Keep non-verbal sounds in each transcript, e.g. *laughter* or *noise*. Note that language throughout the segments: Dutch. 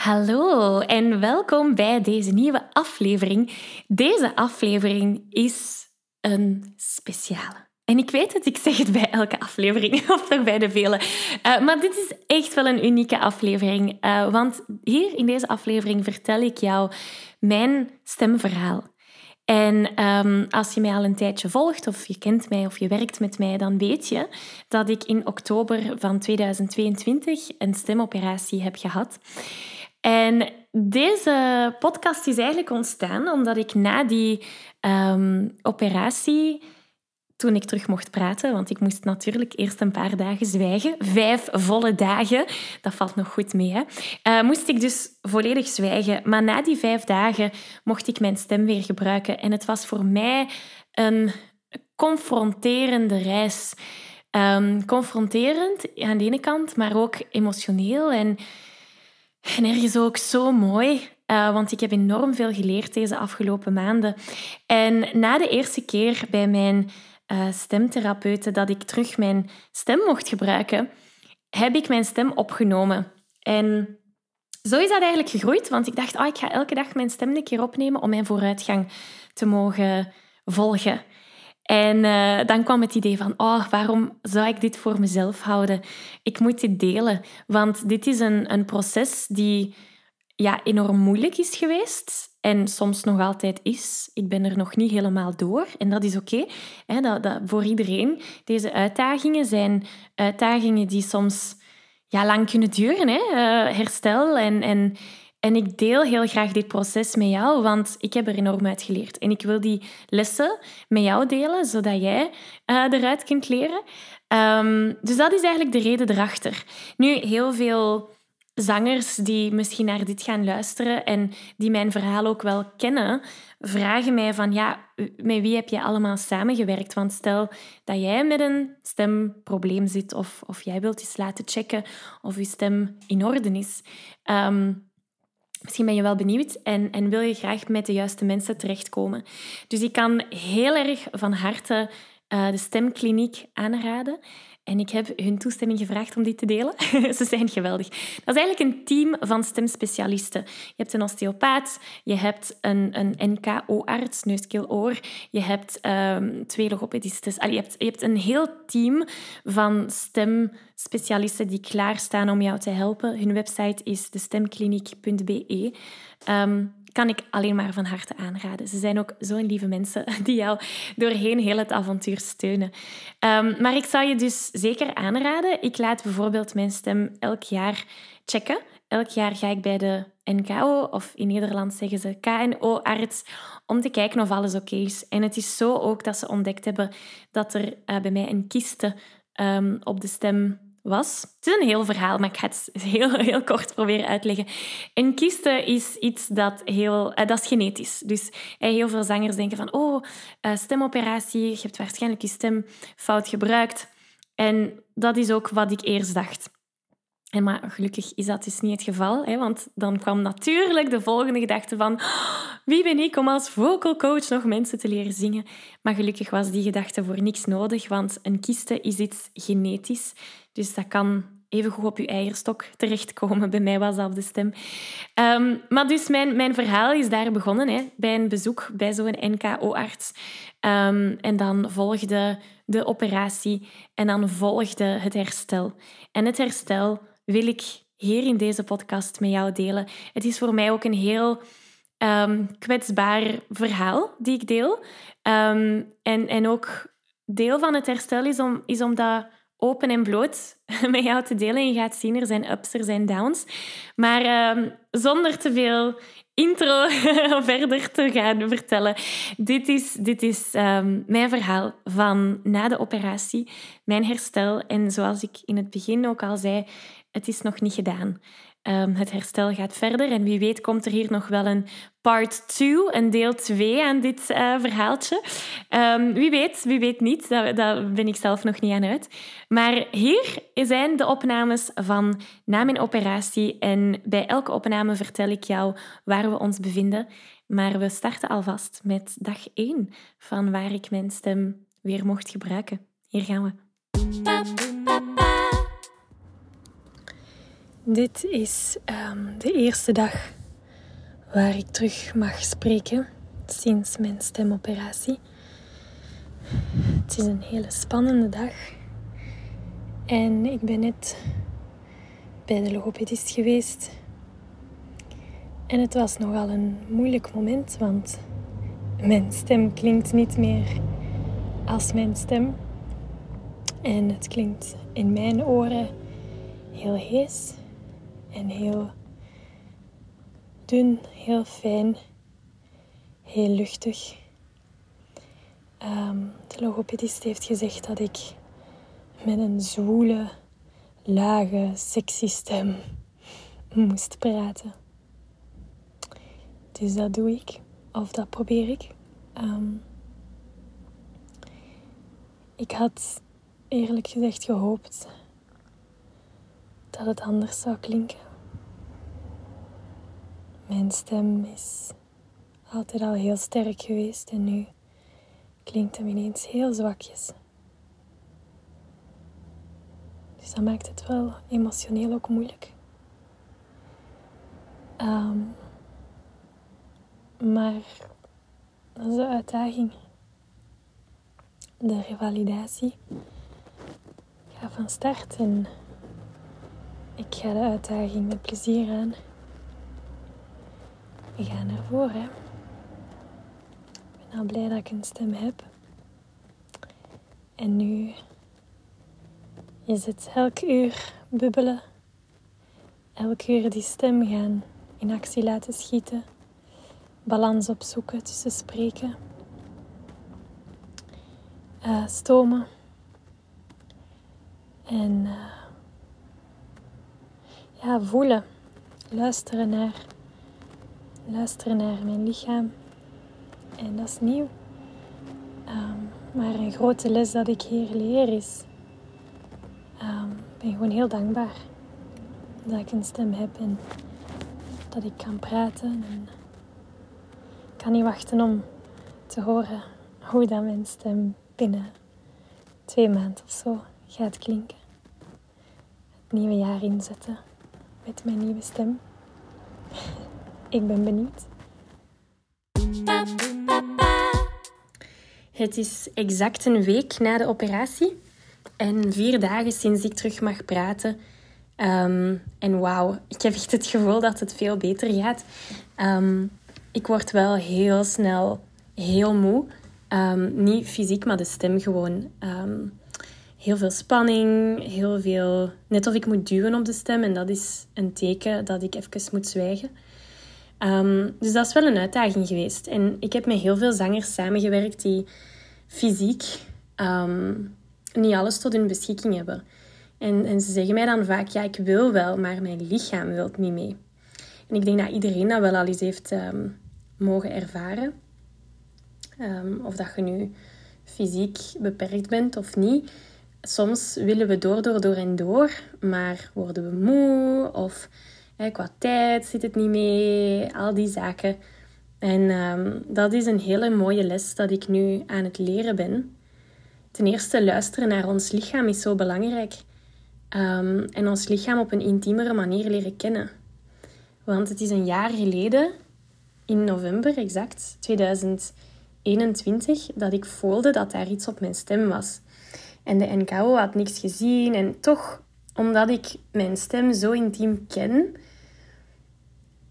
Hallo en welkom bij deze nieuwe aflevering. Deze aflevering is een speciale. En ik weet het, ik zeg het bij elke aflevering, *laughs* of toch bij de vele. Uh, maar dit is echt wel een unieke aflevering. Uh, want hier in deze aflevering vertel ik jou mijn stemverhaal. En um, als je mij al een tijdje volgt, of je kent mij of je werkt met mij, dan weet je dat ik in oktober van 2022 een stemoperatie heb gehad. En deze podcast is eigenlijk ontstaan omdat ik na die um, operatie, toen ik terug mocht praten, want ik moest natuurlijk eerst een paar dagen zwijgen, vijf volle dagen, dat valt nog goed mee, hè? Uh, moest ik dus volledig zwijgen. Maar na die vijf dagen mocht ik mijn stem weer gebruiken. En het was voor mij een confronterende reis. Um, confronterend aan de ene kant, maar ook emotioneel en en ergens ook zo mooi, uh, want ik heb enorm veel geleerd deze afgelopen maanden. En na de eerste keer bij mijn uh, stemtherapeuten dat ik terug mijn stem mocht gebruiken, heb ik mijn stem opgenomen. En zo is dat eigenlijk gegroeid, want ik dacht, oh, ik ga elke dag mijn stem een keer opnemen om mijn vooruitgang te mogen volgen. En uh, dan kwam het idee van, oh, waarom zou ik dit voor mezelf houden? Ik moet dit delen, want dit is een, een proces die ja, enorm moeilijk is geweest en soms nog altijd is. Ik ben er nog niet helemaal door en dat is oké. Okay. Dat, dat, voor iedereen. Deze uitdagingen zijn uitdagingen die soms ja, lang kunnen duren. Hè? Uh, herstel en, en en ik deel heel graag dit proces met jou, want ik heb er enorm uit geleerd. En ik wil die lessen met jou delen, zodat jij uh, eruit kunt leren. Um, dus dat is eigenlijk de reden erachter. Nu, heel veel zangers die misschien naar dit gaan luisteren en die mijn verhaal ook wel kennen, vragen mij van ja, met wie heb je allemaal samengewerkt? Want stel dat jij met een stemprobleem zit of, of jij wilt eens laten checken of je stem in orde is. Um, Misschien ben je wel benieuwd en, en wil je graag met de juiste mensen terechtkomen. Dus ik kan heel erg van harte uh, de stemkliniek aanraden. En ik heb hun toestemming gevraagd om dit te delen. *laughs* Ze zijn geweldig. Dat is eigenlijk een team van stemspecialisten. Je hebt een osteopaat, je hebt een, een NKO-arts, neus, oor. Je hebt um, twee logopedistes. Allee, je, hebt, je hebt een heel team van stemspecialisten die klaarstaan om jou te helpen. Hun website is destemkliniek.be. kan ik alleen maar van harte aanraden. Ze zijn ook zo'n lieve mensen *laughs* die jou doorheen heel het avontuur steunen. Um, maar ik zou je dus zeker aanraden. Ik laat bijvoorbeeld mijn stem elk jaar checken. Elk jaar ga ik bij de NKO, of in Nederland zeggen ze KNO-arts, om te kijken of alles oké is. En het is zo ook dat ze ontdekt hebben dat er uh, bij mij een kiste um, op de stem was. Het is een heel verhaal, maar ik ga het heel, heel kort proberen uitleggen. Een kiste is iets dat, heel, uh, dat is genetisch. Dus uh, heel veel zangers denken van, oh, uh, stemoperatie, je hebt waarschijnlijk je stem fout gebruikt. En dat is ook wat ik eerst dacht. En maar gelukkig is dat dus niet het geval, hè, want dan kwam natuurlijk de volgende gedachte van oh, wie ben ik om als vocal coach nog mensen te leren zingen? Maar gelukkig was die gedachte voor niks nodig, want een kiste is iets genetisch. Dus dat kan even goed op je eierstok terechtkomen. Bij mij was dat de stem. Ehm, maar dus mijn, mijn verhaal is daar begonnen, hè, bij een bezoek bij zo'n NKO-arts. Um, en dan volgde de operatie en dan volgde het herstel. En het herstel wil ik hier in deze podcast met jou delen. Het is voor mij ook een heel um, kwetsbaar verhaal die ik deel. en, en ook deel van het herstel is om, is om dat open en bloot *laughs* met jou te delen. Je gaat zien, er zijn ups, er zijn downs. Maar uh, zonder te veel intro *laughs* verder te gaan vertellen. Dit is, dit is um, mijn verhaal van na de operatie, mijn herstel. En zoals ik in het begin ook al zei, het is nog niet gedaan. Um, het herstel gaat verder en wie weet komt er hier nog wel een part 2, een deel 2 aan dit uh, verhaaltje. Um, wie weet, wie weet niet, daar, daar, ben ik zelf nog niet aan uit. Maar hier zijn de opnames van na mijn operatie en bij elke opname vertel ik jou waar we ons bevinden. Maar we starten alvast met dag 1 van waar ik mijn stem weer mocht gebruiken. Hier gaan we. Dit is um, de eerste dag waar ik terug mag spreken sinds mijn stemoperatie. Het is een hele spannende dag. En ik ben net bij de logopedist geweest. En het was nogal een moeilijk moment, want mijn stem klinkt niet meer als mijn stem. En het klinkt in mijn oren heel hees en heel dun, heel fijn, heel luchtig. Um, de logopedist heeft gezegd dat ik met een zwoele, lage, sexy stem *laughs* moest praten. Dus dat doe ik, of dat probeer ik. Um, ik had eerlijk gezegd gehoopt dat het anders zou klinken. Mijn stem is altijd al heel sterk geweest en nu klinkt hem ineens heel zwakjes. Dus dat maakt het wel emotioneel ook moeilijk. Um, maar dat is de uitdaging. De revalidatie gaat van start en ik ga de uitdaging met plezier aan. We gaan ervoor, hè. Ik ben al blij dat ik een stem heb. En nu is het elk uur bubbelen. Elk uur die stem gaan in actie laten schieten. Balans opzoeken tussen spreken. Uh, stomen. En uh, ja, voelen. Luisteren naar, luisteren naar mijn lichaam. En dat is nieuw. Um, maar een grote les dat ik hier leer is um, ben gewoon heel dankbaar dat ik een stem heb en dat ik kan praten. En ik kan niet wachten om te horen hoe dat mijn stem binnen twee maanden of zo gaat klinken. Het nieuwe jaar inzetten met mijn nieuwe stem. ik ben benieuwd. Het is exact een week na de operatie. En vier dagen sinds ik terug mag praten. Ehm, en wauw, ik heb echt het gevoel dat het veel beter gaat. Ehm, ik word wel heel snel heel moe. Um, niet fysiek, maar de stem gewoon. Heel veel spanning, heel veel... Net of ik moet duwen op de stem. En dat is een teken dat ik even moet zwijgen. dus dat is wel een uitdaging geweest. En ik heb met heel veel zangers samengewerkt die fysiek niet alles tot hun beschikking hebben. En, en ze zeggen mij dan vaak, ja, ik wil wel, maar mijn lichaam wil niet mee. En ik denk dat iedereen dat wel al eens heeft ehm, mogen ervaren. Ehm, of dat je nu fysiek beperkt bent of niet. Soms willen we door, door, door en door, maar worden we moe of qua tijd zit het niet mee, al die zaken. En ehm, dat is een hele mooie les dat ik nu aan het leren ben. Ten eerste, luisteren naar ons lichaam is zo belangrijk. Um, en ons lichaam op een intiemere manier leren kennen. Want het is een jaar geleden, in november exact, 2021, dat ik voelde dat daar iets op mijn stem was. En de NKO had niks gezien. En toch, omdat ik mijn stem zo intiem ken,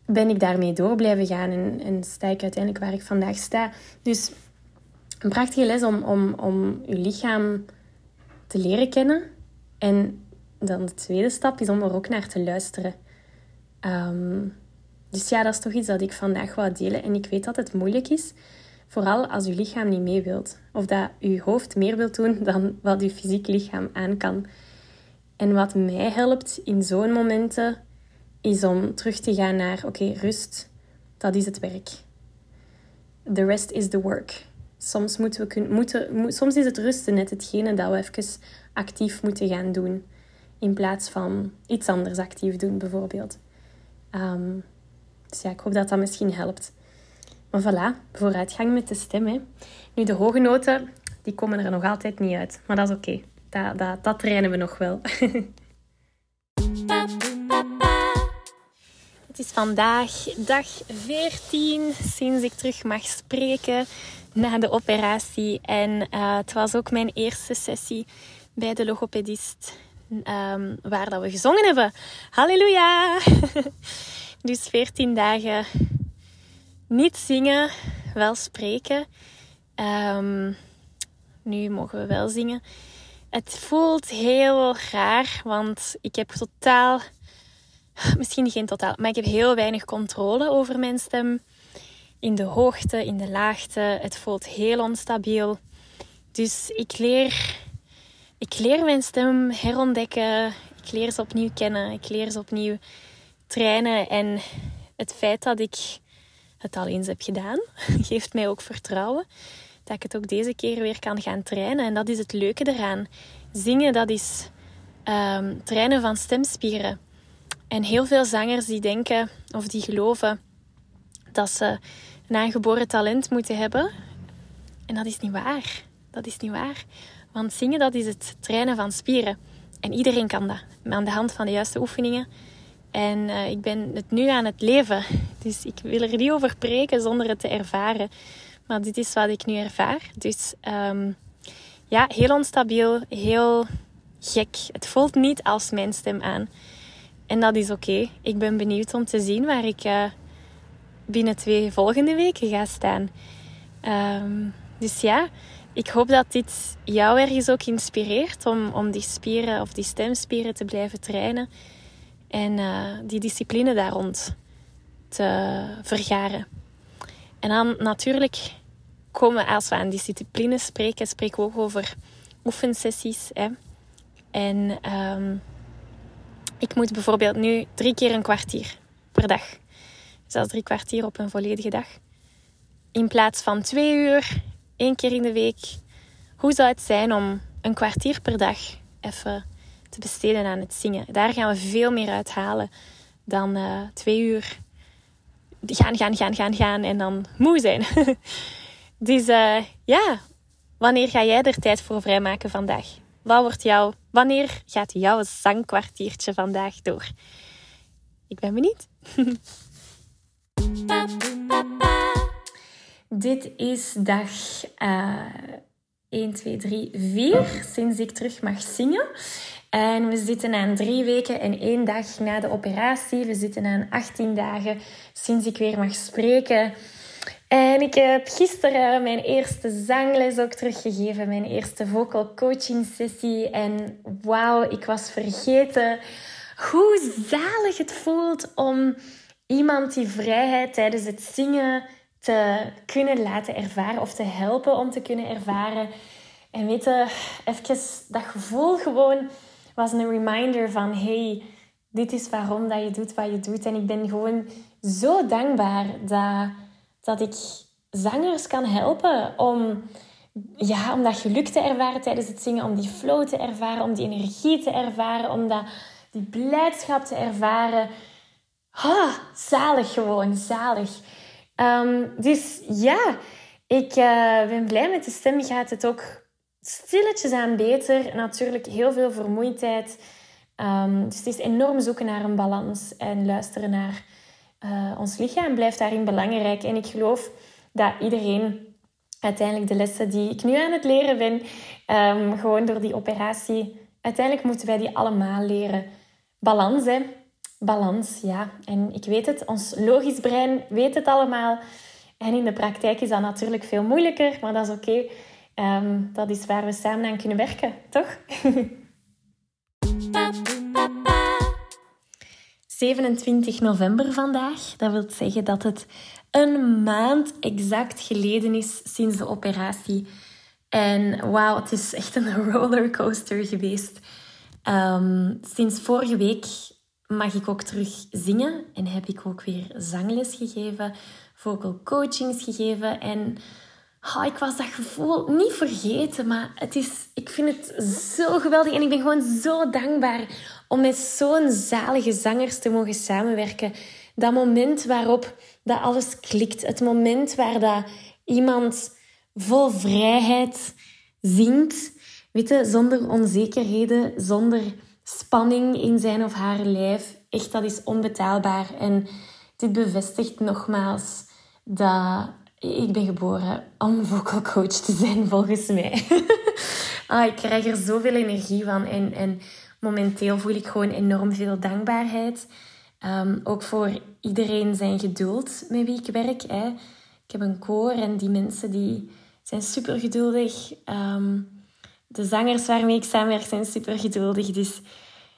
ben ik daarmee door blijven gaan en, en sta ik uiteindelijk waar ik vandaag sta. Dus een prachtige les om, om, om je lichaam te leren kennen. En dan de tweede stap is om er ook naar te luisteren. Ehm, dus ja, dat is toch iets dat ik vandaag wou delen. En ik weet dat het moeilijk is, vooral als je lichaam niet mee wilt. Of dat je hoofd meer wilt doen dan wat je fysiek lichaam aan kan. En wat mij helpt in zo'n momenten, is om terug te gaan naar, oké, rust, dat is het werk. The rest is the work. Soms, moeten we moeten, soms is het rusten net hetgene dat we even actief moeten gaan doen. In plaats van iets anders actief doen, bijvoorbeeld. Ehm, dus ja, ik hoop dat dat misschien helpt. Maar voilà, vooruitgang met de stem. Hè. Nu, de hoge noten, die komen er nog altijd niet uit. Maar dat is oké. Dat, dat, dat trainen we nog wel. *laughs* Het is vandaag dag 14 sinds ik terug mag spreken na de operatie. En uh, het was ook mijn eerste sessie bij de logopedist um, waar dat we gezongen hebben. Halleluja! *laughs* dus 14 dagen niet zingen, wel spreken. Um, nu mogen we wel zingen. Het voelt heel raar, want ik heb totaal, misschien geen totaal, maar ik heb heel weinig controle over mijn stem. In de hoogte, in de laagte. Het voelt heel onstabiel. Dus ik leer, ik leer mijn stem herontdekken. Ik leer ze opnieuw kennen. Ik leer ze opnieuw trainen. En het feit dat ik het al eens heb gedaan, *laughs* geeft mij ook vertrouwen dat ik het ook deze keer weer kan gaan trainen. En dat is het leuke eraan. Zingen, dat is um, trainen van stemspieren. En heel veel zangers die denken of die geloven dat ze een aangeboren talent moeten hebben. En dat is niet waar. Dat is niet waar. Want zingen, dat is het trainen van spieren. En iedereen kan dat. Aan de hand van de juiste oefeningen. En uh, ik ben het nu aan het leven. Dus ik wil er niet over preken zonder het te ervaren. Maar dit is wat ik nu ervaar. Dus um, ja, heel onstabiel, heel gek. Het voelt niet als mijn stem aan. En dat is oké. Ik ben benieuwd om te zien waar ik uh, binnen twee volgende weken ga staan. Um, dus ja, ik hoop dat dit jou ergens ook inspireert om, om die spieren of die stemspieren te blijven trainen. En uh, die discipline daar rond te vergaren. En dan natuurlijk komen, als we aan discipline spreken, spreken we ook over oefensessies. Hè. En um, ik moet bijvoorbeeld nu drie keer een kwartier per dag. Zelfs drie kwartier op een volledige dag. In plaats van twee uur, één keer in de week. Hoe zou het zijn om een kwartier per dag even te besteden aan het zingen? Daar gaan we veel meer uithalen dan uh, twee uur gaan, gaan, gaan, gaan, gaan en dan moe zijn. *laughs* Dus uh, ja, wanneer ga jij er tijd voor vrijmaken vandaag? Wat wordt jouw, wanneer gaat jouw zangkwartiertje vandaag door? Ik ben benieuwd. *laughs* Dit is dag uh, 1, 2, 3, 4 sinds ik terug mag zingen. En we zitten aan drie weken en één dag na de operatie. We zitten aan 18 dagen sinds ik weer mag spreken. En ik heb gisteren mijn eerste zangles ook teruggegeven, mijn eerste vocal coaching sessie. En wauw, ik was vergeten hoe zalig het voelt om iemand die vrijheid tijdens het zingen te kunnen laten ervaren of te helpen om te kunnen ervaren. En weet je, even dat gevoel gewoon was een reminder van hey, dit is waarom dat je doet wat je doet. En ik ben gewoon zo dankbaar dat dat ik zangers kan helpen om, ja, om dat geluk te ervaren tijdens het zingen, om die flow te ervaren, om die energie te ervaren, om dat, die blijdschap te ervaren. Ha, zalig gewoon, zalig. Ehm, dus ja, ik uh, ben blij met de stem. Gaat het ook stilletjes aan beter. Natuurlijk heel veel vermoeidheid. Um, dus het is enorm zoeken naar een balans en luisteren naar uh, ons lichaam blijft daarin belangrijk. En ik geloof dat iedereen uiteindelijk de lessen die ik nu aan het leren ben, um, gewoon door die operatie, uiteindelijk moeten wij die allemaal leren. Balans, hè. Balans, ja. En ik weet het, ons logisch brein weet het allemaal. En in de praktijk is dat natuurlijk veel moeilijker, maar dat is oké. Um, dat is waar we samen aan kunnen werken, toch? *laughs* 27 november vandaag. Dat wil zeggen dat het een maand exact geleden is sinds de operatie. En wauw, het is echt een *laughs* rollercoaster geweest. Um, sinds vorige week mag ik ook terug zingen en heb ik ook weer zangles gegeven, vocal coachings gegeven en oh, ik was dat gevoel niet vergeten, maar het is, ik vind het zo geweldig en ik ben gewoon zo dankbaar om met zo'n zalige zangers te mogen samenwerken. Dat moment waarop dat alles klikt, het moment waar dat iemand vol vrijheid zingt, weet je, zonder onzekerheden, zonder spanning in zijn of haar lijf, echt, dat is onbetaalbaar. En dit bevestigt nogmaals dat ik ben geboren om vocal coach te zijn, volgens mij. *laughs* ah, ik krijg er zoveel energie van. En, en momenteel voel ik gewoon enorm veel dankbaarheid. Um, ook voor iedereen zijn geduld met wie ik werk. Hè. Ik heb een koor en die mensen die zijn super geduldig. Um, de zangers waarmee ik samenwerk zijn super geduldig. Dus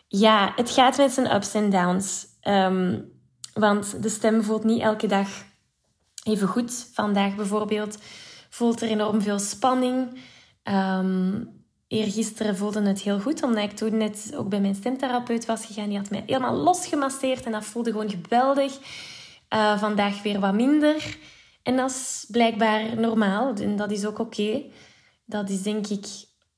ja, het gaat met zijn ups en downs. Um, want de stem voelt niet elke dag even goed. Vandaag bijvoorbeeld voelt er enorm veel spanning. Um, Eergisteren voelde het heel goed, omdat ik toen net ook bij mijn stemtherapeut was gegaan. Die had mij helemaal losgemasseerd en dat voelde gewoon geweldig. Uh, vandaag weer wat minder. En dat is blijkbaar normaal en dat is ook oké. Dat is denk ik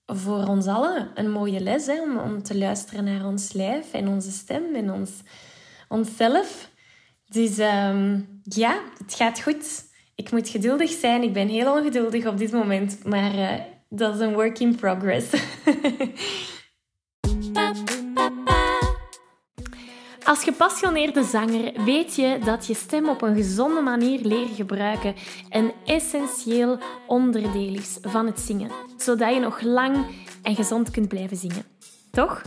voor ons allen een mooie les hè, om, om te luisteren naar ons lijf en onze stem en ons, onszelf. Dus um, ja, het gaat goed. Ik moet geduldig zijn. Ik ben heel ongeduldig op dit moment, maar uh, dat is een work in progress. *laughs* Als gepassioneerde zanger weet je dat je stem op een gezonde manier leren gebruiken een essentieel onderdeel is van het zingen, zodat je nog lang en gezond kunt blijven zingen. Toch?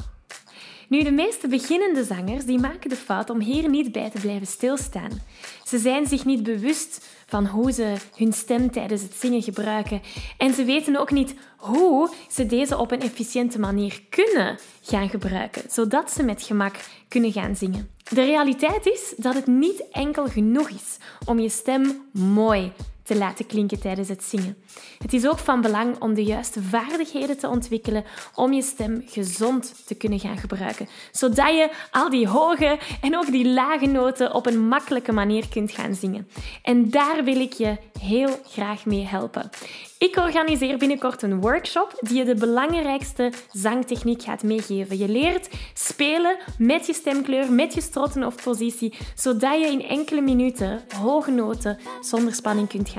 Nu, de meeste beginnende zangers die maken de fout om hier niet bij te blijven stilstaan. Ze zijn zich niet bewust van hoe ze hun stem tijdens het zingen gebruiken. En ze weten ook niet hoe ze deze op een efficiënte manier kunnen gaan gebruiken, zodat ze met gemak kunnen gaan zingen. De realiteit is dat het niet enkel genoeg is om je stem mooi te laten klinken tijdens het zingen. Het is ook van belang om de juiste vaardigheden te ontwikkelen om je stem gezond te kunnen gaan gebruiken, zodat je al die hoge en ook die lage noten op een makkelijke manier kunt gaan zingen. En daar wil ik je heel graag mee helpen. Ik organiseer binnenkort een workshop die je de belangrijkste zangtechniek gaat meegeven. Je leert spelen met je stemkleur, met je strotten of positie, zodat je in enkele minuten hoge noten zonder spanning kunt gaan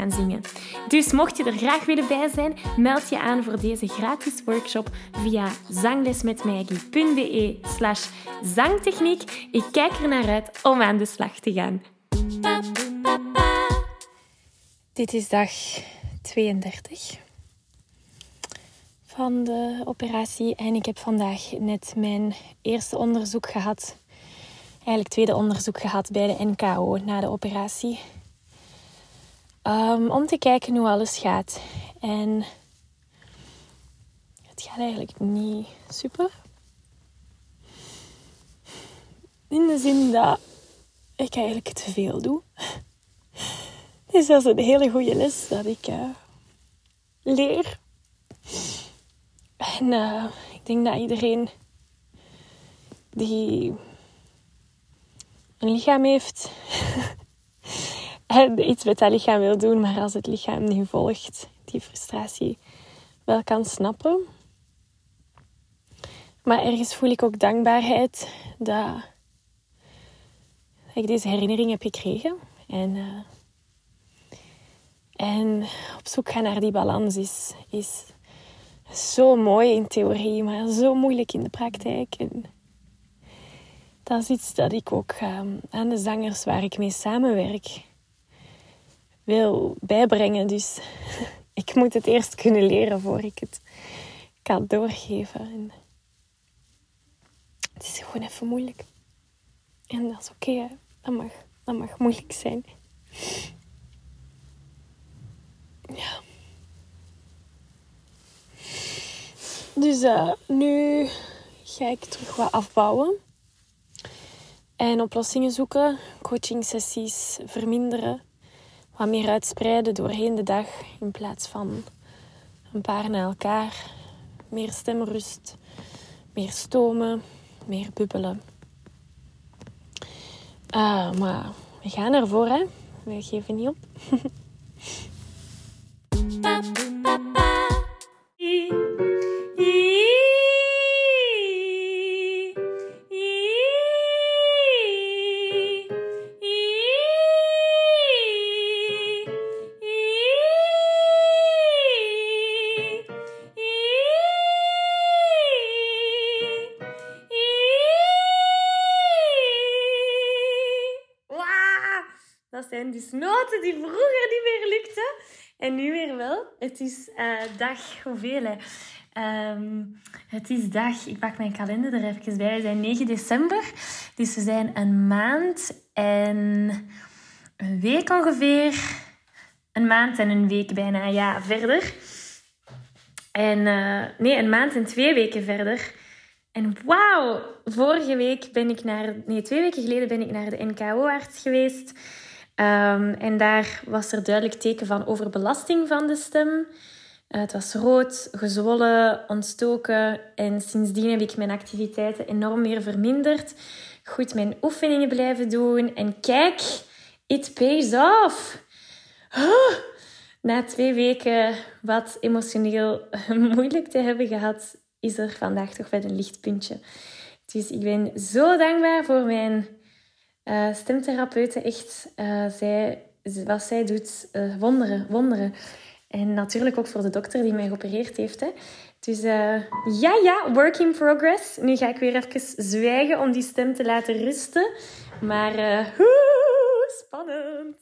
Dus mocht je er graag willen bij zijn, meld je aan voor deze gratis workshop via zanglesmetmaggie.be slash zangtechniek. Ik kijk er naar uit om aan de slag te gaan. Dit is dag 32 van de operatie. En ik heb vandaag net mijn eerste onderzoek gehad. Eigenlijk tweede onderzoek gehad bij de NKO na de operatie. Um, om te kijken hoe alles gaat. En het gaat eigenlijk niet super. In de zin dat ik eigenlijk te veel doe. Dus dat is een hele goede les dat ik uh, leer. En uh, ik denk dat iedereen die een lichaam heeft *laughs* *laughs* iets met dat lichaam wil doen, maar als het lichaam niet volgt, die frustratie wel kan snappen. Maar ergens voel ik ook dankbaarheid dat ik deze herinnering heb gekregen. En uh, en op zoek gaan naar die balans is, is zo mooi in theorie, maar zo moeilijk in de praktijk. En dat is iets dat ik ook ehm, aan de zangers waar ik mee samenwerk wil bijbrengen. Dus *laughs* ik moet het eerst kunnen leren voor ik het kan doorgeven. En het is gewoon even moeilijk. En dat is oké, dat, mag, dat mag moeilijk zijn. Ja. Dus uh, nu ga ik terug wat afbouwen. En oplossingen zoeken, coaching sessies verminderen, wat meer uitspreiden doorheen de dag in plaats van een paar na elkaar. Meer stemrust, meer stomen, meer bubbelen. Uh, maar we gaan ervoor, hè? We geven niet op. *laughs* Het is uh, dag, hoeveel hè? Ehm, het is dag, ik pak mijn kalender er even bij. We zijn 9 december. Dus we zijn een maand en een week ongeveer. Een maand en een week bijna, ja, verder. En uh, nee, een maand en twee weken verder. En wauw, vorige week ben ik naar, nee, twee weken geleden ben ik naar de NKO-arts geweest. Um, en daar was er duidelijk teken van overbelasting van de stem. Uh, het was rood, gezwollen, ontstoken. En sindsdien heb ik mijn activiteiten enorm weer verminderd. Goed mijn oefeningen blijven doen. En kijk, it pays off. Na twee weken wat emotioneel *laughs* moeilijk te hebben gehad, is er vandaag toch wel een lichtpuntje. Dus ik ben zo dankbaar voor mijn uh, stemtherapeuten. Echt, uh, zij, wat zij doet, uh, wonderen, wonderen. En natuurlijk ook voor de dokter die mij geopereerd heeft. Hè. Dus ja, ja, work in progress. Nu ga ik weer even zwijgen om die stem te laten rusten. Maar *laughs* spannend.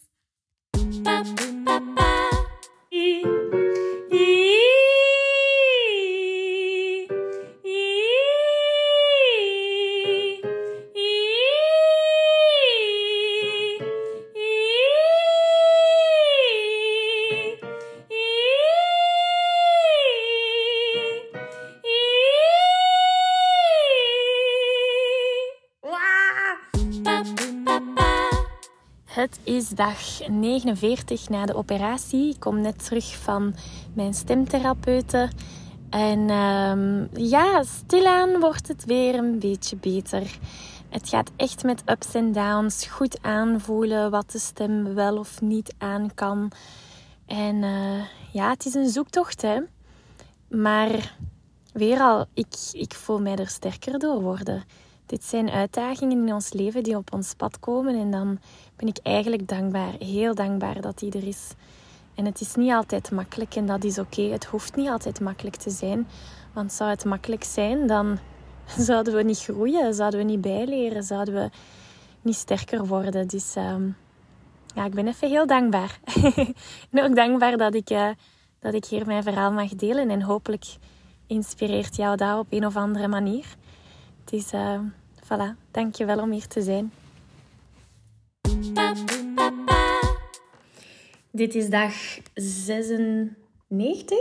Dag 49 na de operatie. Ik kom net terug van mijn stemtherapeuten. En um, ja, stilaan wordt het weer een beetje beter. Het gaat echt met ups en downs. Goed aanvoelen wat de stem wel of niet aan kan. En uh, ja, het is een zoektocht, hè. Maar weer al, ik, ik voel mij er sterker door worden. Dit zijn uitdagingen in ons leven die op ons pad komen. En dan ben ik eigenlijk dankbaar, heel dankbaar dat die er is. En het is niet altijd makkelijk en dat is oké. Het hoeft niet altijd makkelijk te zijn. Want zou het makkelijk zijn, dan *laughs* zouden we niet groeien, zouden we niet bijleren, zouden we niet sterker worden. Dus ehm, ja, ik ben even heel dankbaar. *laughs* en ook dankbaar dat ik, uh, dat ik hier mijn verhaal mag delen. En hopelijk inspireert jou dat op een of andere manier. Dus uh, voilà, dankjewel om hier te zijn. Dit is dag 96.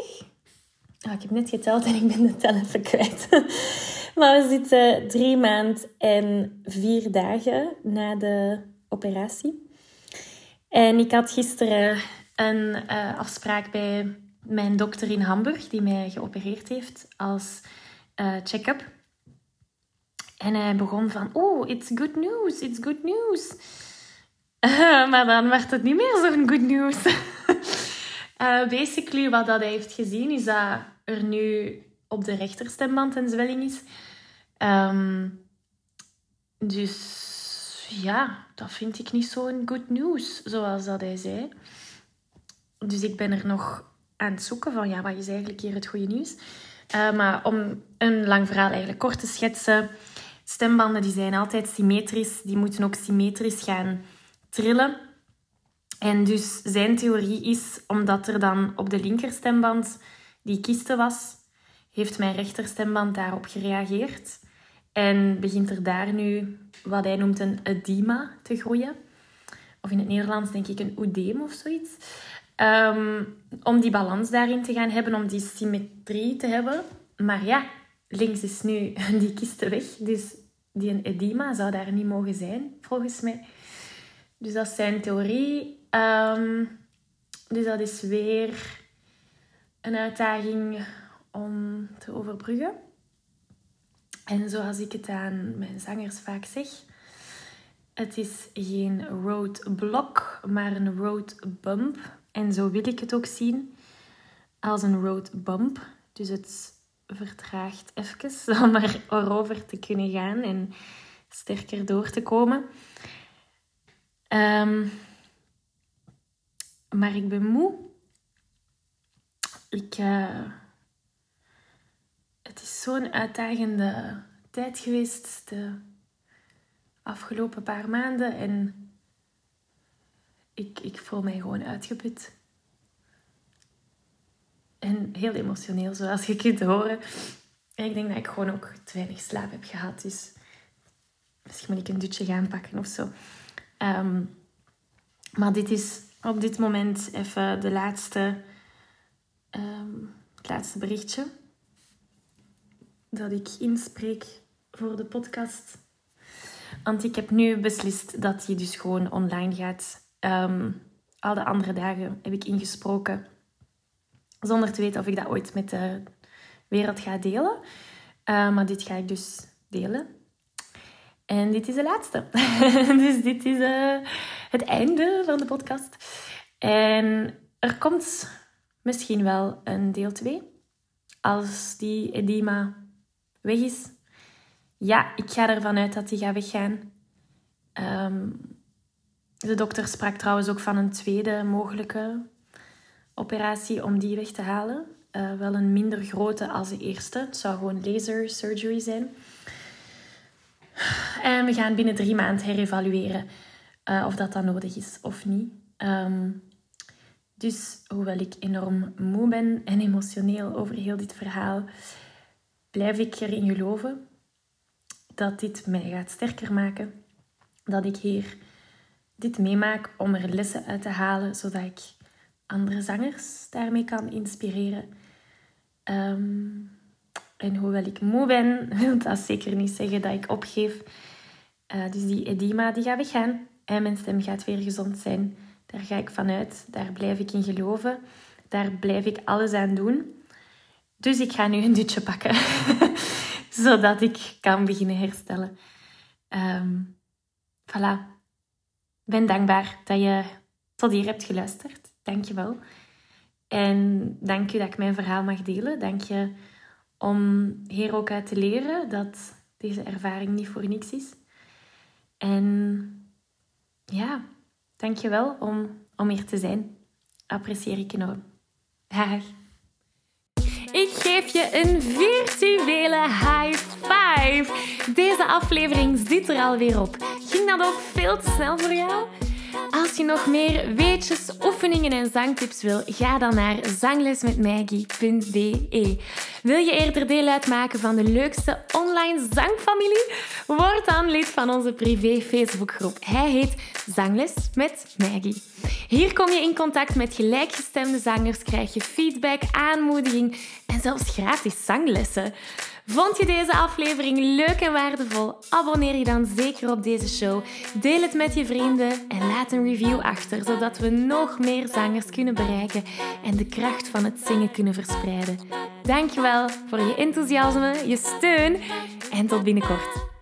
Ah, ik heb net geteld en ik ben de tel even kwijt. *laughs* maar we zitten drie maanden en vier dagen na de operatie. En ik had gisteren een uh, afspraak bij mijn dokter in Hamburg, die mij geopereerd heeft, als uh, check-up. En hij begon van, oh, it's good news, it's good news. *laughs* maar dan werd het niet meer zo'n good news. uh, *laughs* basically, wat dat hij heeft gezien, is dat er nu op de rechterstemband een zwelling is. Um, dus ja, dat vind ik niet zo'n good news, zoals dat hij zei. Dus ik ben er nog aan het zoeken van, ja, wat is eigenlijk hier het goede nieuws? Uh, maar om een lang verhaal eigenlijk kort te schetsen Stembanden die zijn altijd symmetrisch, die moeten ook symmetrisch gaan trillen. En dus zijn theorie is, omdat er dan op de linkerstemband die kiste was, heeft mijn rechterstemband daarop gereageerd. En begint er daar nu wat hij noemt een edema te groeien. Of in het Nederlands denk ik een oedeem of zoiets. Um, om die balans daarin te gaan hebben, om die symmetrie te hebben. Maar ja, links is nu *laughs* die kiste weg. Dus die edema zou daar niet mogen zijn, volgens mij. Dus dat is zijn theorie. Um, dus dat is weer een uitdaging om te overbruggen. En zoals ik het aan mijn zangers vaak zeg, het is geen roadblock, maar een roadbump. En zo wil ik het ook zien, als een roadbump. Dus het vertraagt even *laughs* om erover te kunnen gaan en sterker door te komen. Um, maar ik ben moe. Ik, uh, het is zo'n uitdagende tijd geweest de afgelopen paar maanden. En ik, ik voel mij gewoon uitgeput. En heel emotioneel, zoals je kunt horen. En ik denk dat ik gewoon ook te weinig slaap heb gehad. Dus misschien moet ik een dutje gaan pakken of zo. Ehm, maar dit is op dit moment even de laatste, ehm, het laatste berichtje dat ik inspreek voor de podcast. Want ik heb nu beslist dat die dus gewoon online gaat. Um, al de andere dagen heb ik ingesproken. Zonder te weten of ik dat ooit met de wereld ga delen. Uh, maar dit ga ik dus delen. En dit is de laatste. *laughs* dus dit is uh, het einde van de podcast. En er komt misschien wel een deel 2. Als die edema weg is. Ja, ik ga ervan uit dat die gaat weggaan. Um, de dokter sprak trouwens ook van een tweede mogelijke operatie om die weg te halen. Uh, wel een minder grote als de eerste. Het zou gewoon laser surgery zijn. En we gaan binnen drie maanden herevalueren uh, of dat dan nodig is of niet. Um, dus hoewel ik enorm moe ben en emotioneel over heel dit verhaal, blijf ik erin geloven dat dit mij gaat sterker maken. Dat ik hier dit meemaak om er lessen uit te halen, zodat ik andere zangers daarmee kan inspireren. Um, en hoewel ik moe ben, *laughs* wil dat zeker niet zeggen dat ik opgeef. Uh, dus die edema die gaat weggaan en mijn stem gaat weer gezond zijn. Daar ga ik vanuit. Daar blijf ik in geloven. Daar blijf ik alles aan doen. Dus ik ga nu een dutje pakken, *laughs* zodat ik kan beginnen herstellen. Um, voilà. Ik ben dankbaar dat je tot hier hebt geluisterd. Dank je wel. En dank je dat ik mijn verhaal mag delen. Dank je om hier ook uit te leren dat deze ervaring niet voor niks is. En ja, dank je wel om, om hier te zijn. Apprecieer ik enorm. Dag. Ik geef je een virtuele high five. Deze aflevering zit er alweer op. Ging dat ook veel te snel voor jou? Als je nog meer weetjes, oefeningen en zangtips wil, ga dan naar zanglesmetmaggie.be. Wil je eerder deel uitmaken van de leukste online zangfamilie? Word dan lid van onze privé Facebookgroep. Hij heet Zangles met Maggie. Hier kom je in contact met gelijkgestemde zangers, krijg je feedback, aanmoediging en zelfs gratis zanglessen. Vond je deze aflevering leuk en waardevol? Abonneer je dan zeker op deze show. Deel het met je vrienden en laat een achter, zodat we nog meer zangers kunnen bereiken en de kracht van het zingen kunnen verspreiden. Dankjewel voor je enthousiasme, je steun en tot binnenkort.